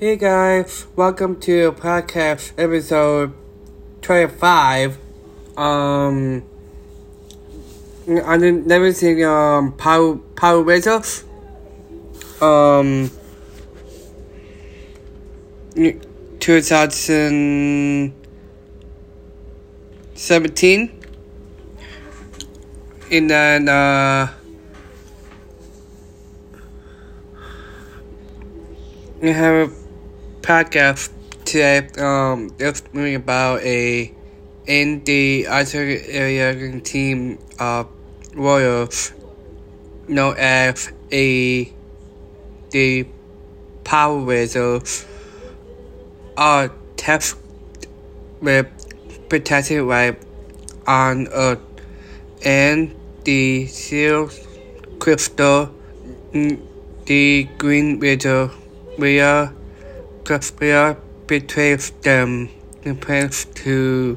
Hey guys, welcome to podcast episode 25. Um, I've never seen um, Power, Power Rangers. Um, 2017. And then, uh, we have podcast today. Um, it's about a in the isolated area team of Royals known as a the Power Rangers are tasked with protecting life on Earth and the Seal Crystal, the Green Ranger Rhea Gaspia betrays them and plans to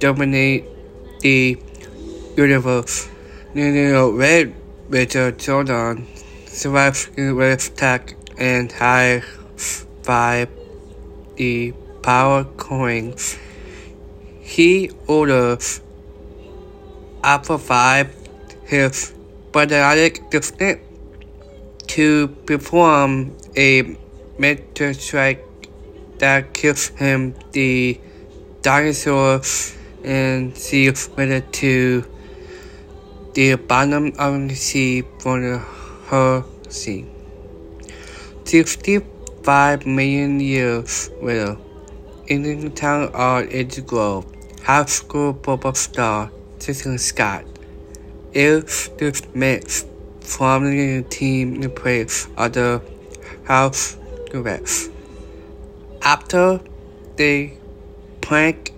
dominate the universe. New Red Ranger Zordon survives red attack and hides by the power coins. He orders Alpha 5, his bionic assistant, to perform a meteor strike that kills him the dinosaur and seals whether to the bottom of the sea for the whole sea. 65 million years later, in the town of Edge Grove, high school bubble star Jason Scott is dismissed from the team in place of the house After they prank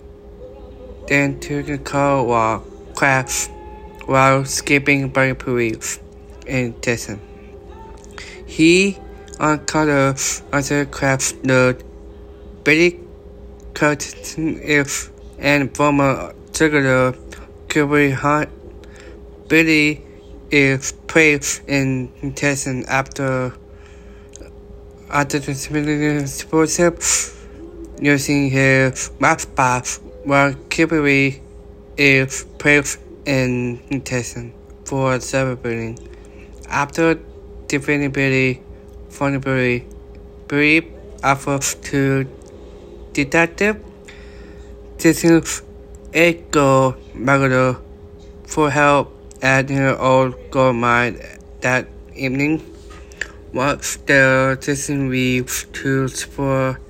into the car while crash while skipping by police in Texas. He uncovers other craft nerd Billy Curtin is and former juggler Kirby Hunt. Billy is placed in Texas after after the sportship using his bath while Kirby is placed in Texas for cyberbullying. After defending Billy from Billy, offers to detective Texas Echo Magado for help at her old gold mine that evening. Once the Texan leaves to explore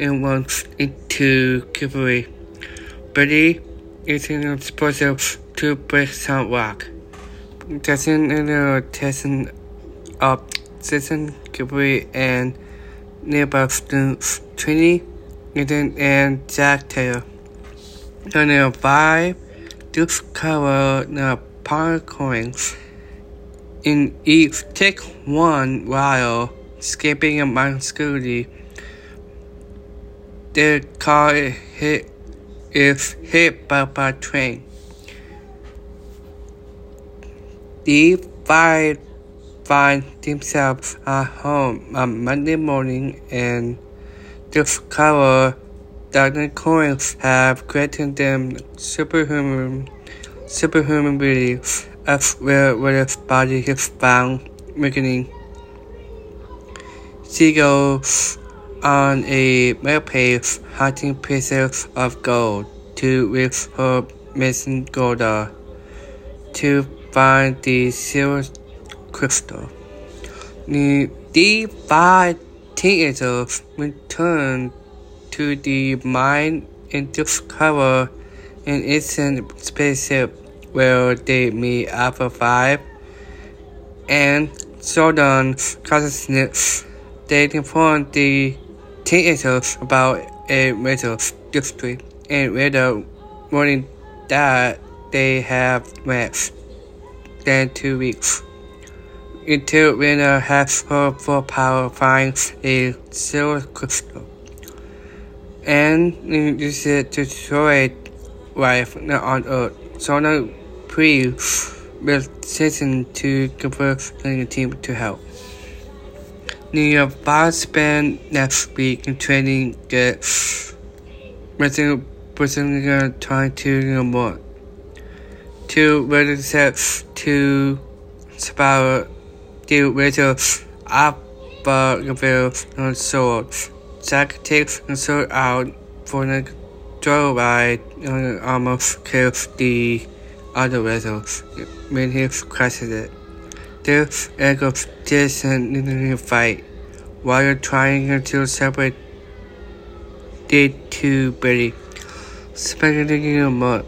and runs into Kiburi, Billy is in a to break some rock. Texan and the Texan of Texan Kiburi and nearby students Trini, Nathan, and Jack Taylor. On the five, discover the power coins. In each, take one while escaping a obscurity. The car hit, is hit by a train. The five find themselves at home on Monday morning and discover that the coins have granted them superhuman superhuman as well as body is found weakening. She goes on a rampage hunting pieces of gold to with her missing Goldar to find the silver crystal. The, the five teenagers return to the mine and discover an ancient spaceship where date me Alpha 5 and Zordon consciousness. They inform the teenagers about a radio district and later warning that they have less than two weeks. Until Rena has her full power finds a silver crystal. And uses it to destroy life on Earth. Pre with Satan to convert the team to help. New York Fox spend next week in training get Brazil Brazil trying to you know, more to ready set to spell the radio up but reveal and sword. Jack takes the sword out for the joyride and almost kills the other vessel when he crashes it. In a fight while trying to separate the two Billy. Speculating more.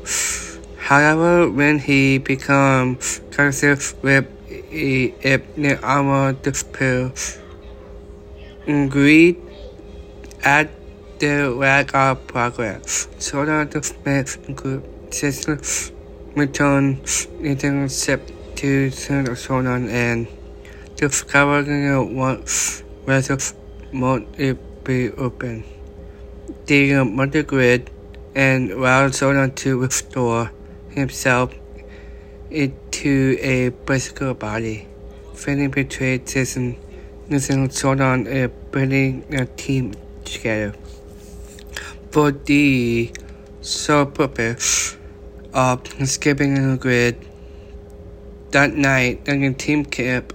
However, when he becomes concealed with a armor disappear, greed at the lack of progress. So that the group system return intercept to Sonon and discovering what vessels might it be open. The mother grid and allowed Sonon to restore himself into a physical body. Feeling betrayed Jason using Sonon and putting a team together. For the sole purpose of escaping the grid that night, the team camp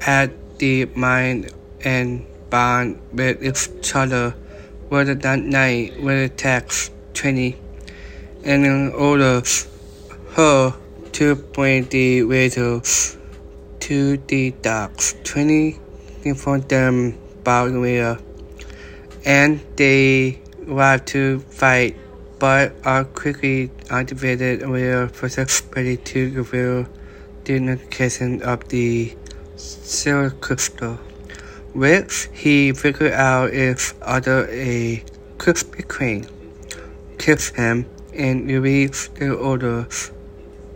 at the mine and bond with each other. Whether that night with attacks Trini and in order her to bring the radio to the docks. Trini informed them about Maria and they arrive to fight but uh, are quickly activated with possibility to reveal the location of the silver crystal, which he figured out is under a Krispy Kreme. Kills him and reveals the order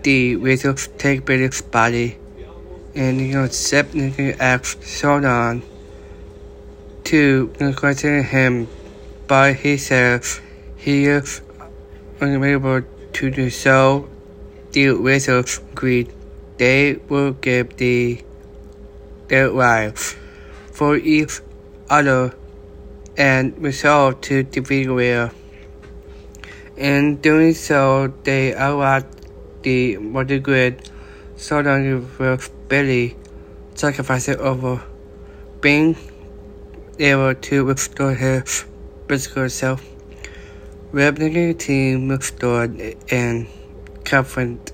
the wizard take Billy's body and Sepnik asks Sonon to question him, but he says he is unable to do so, the wizards agreed they will give the their lives for each other and resolve to defeat Will. In doing so, they allowed the multigrid Southern with Billy sacrificing over being able to restore his physical self. Replicating team restored and confident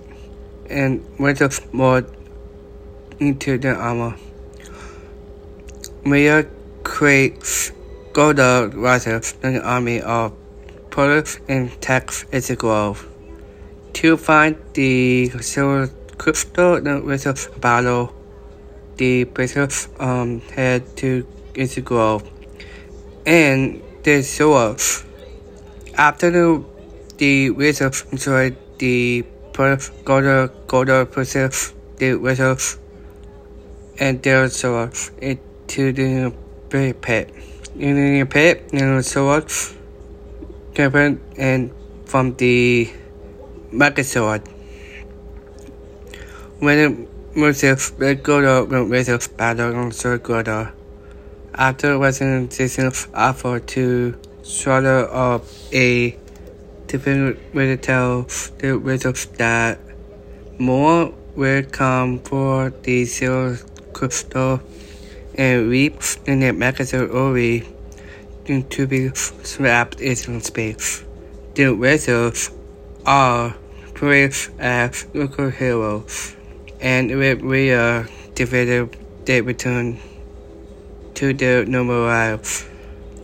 and went more into the armor. Mayor creates Goldar Riders an army of police and tax its grove. To find the silver crystal with a battle, the British um, head to its grove. And the sword after the, the wizard enjoyed the golden golden possess the wizard and their sword into the pit. In the pit, the sword different and from the market sword. When the wizard the golden wizard battle on Golden. After wizard season offer to swallow up a different way to tell the results that more will come for the zero crystal and reaps in the magazine only to be swapped in space. The results are praised as local heroes, and with real defeated, they return to their normal lives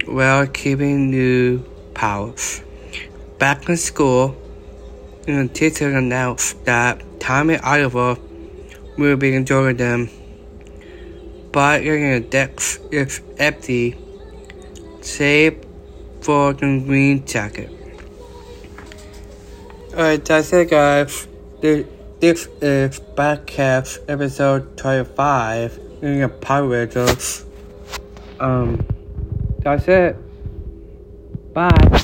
while keeping new powers. Back in school, the teacher announced that Tommy Oliver will be enjoying them, but the desk is empty, save for the green jacket. Alright, that's it guys. This, this is Backcast episode 25 in the Power Um, that's it. Bye.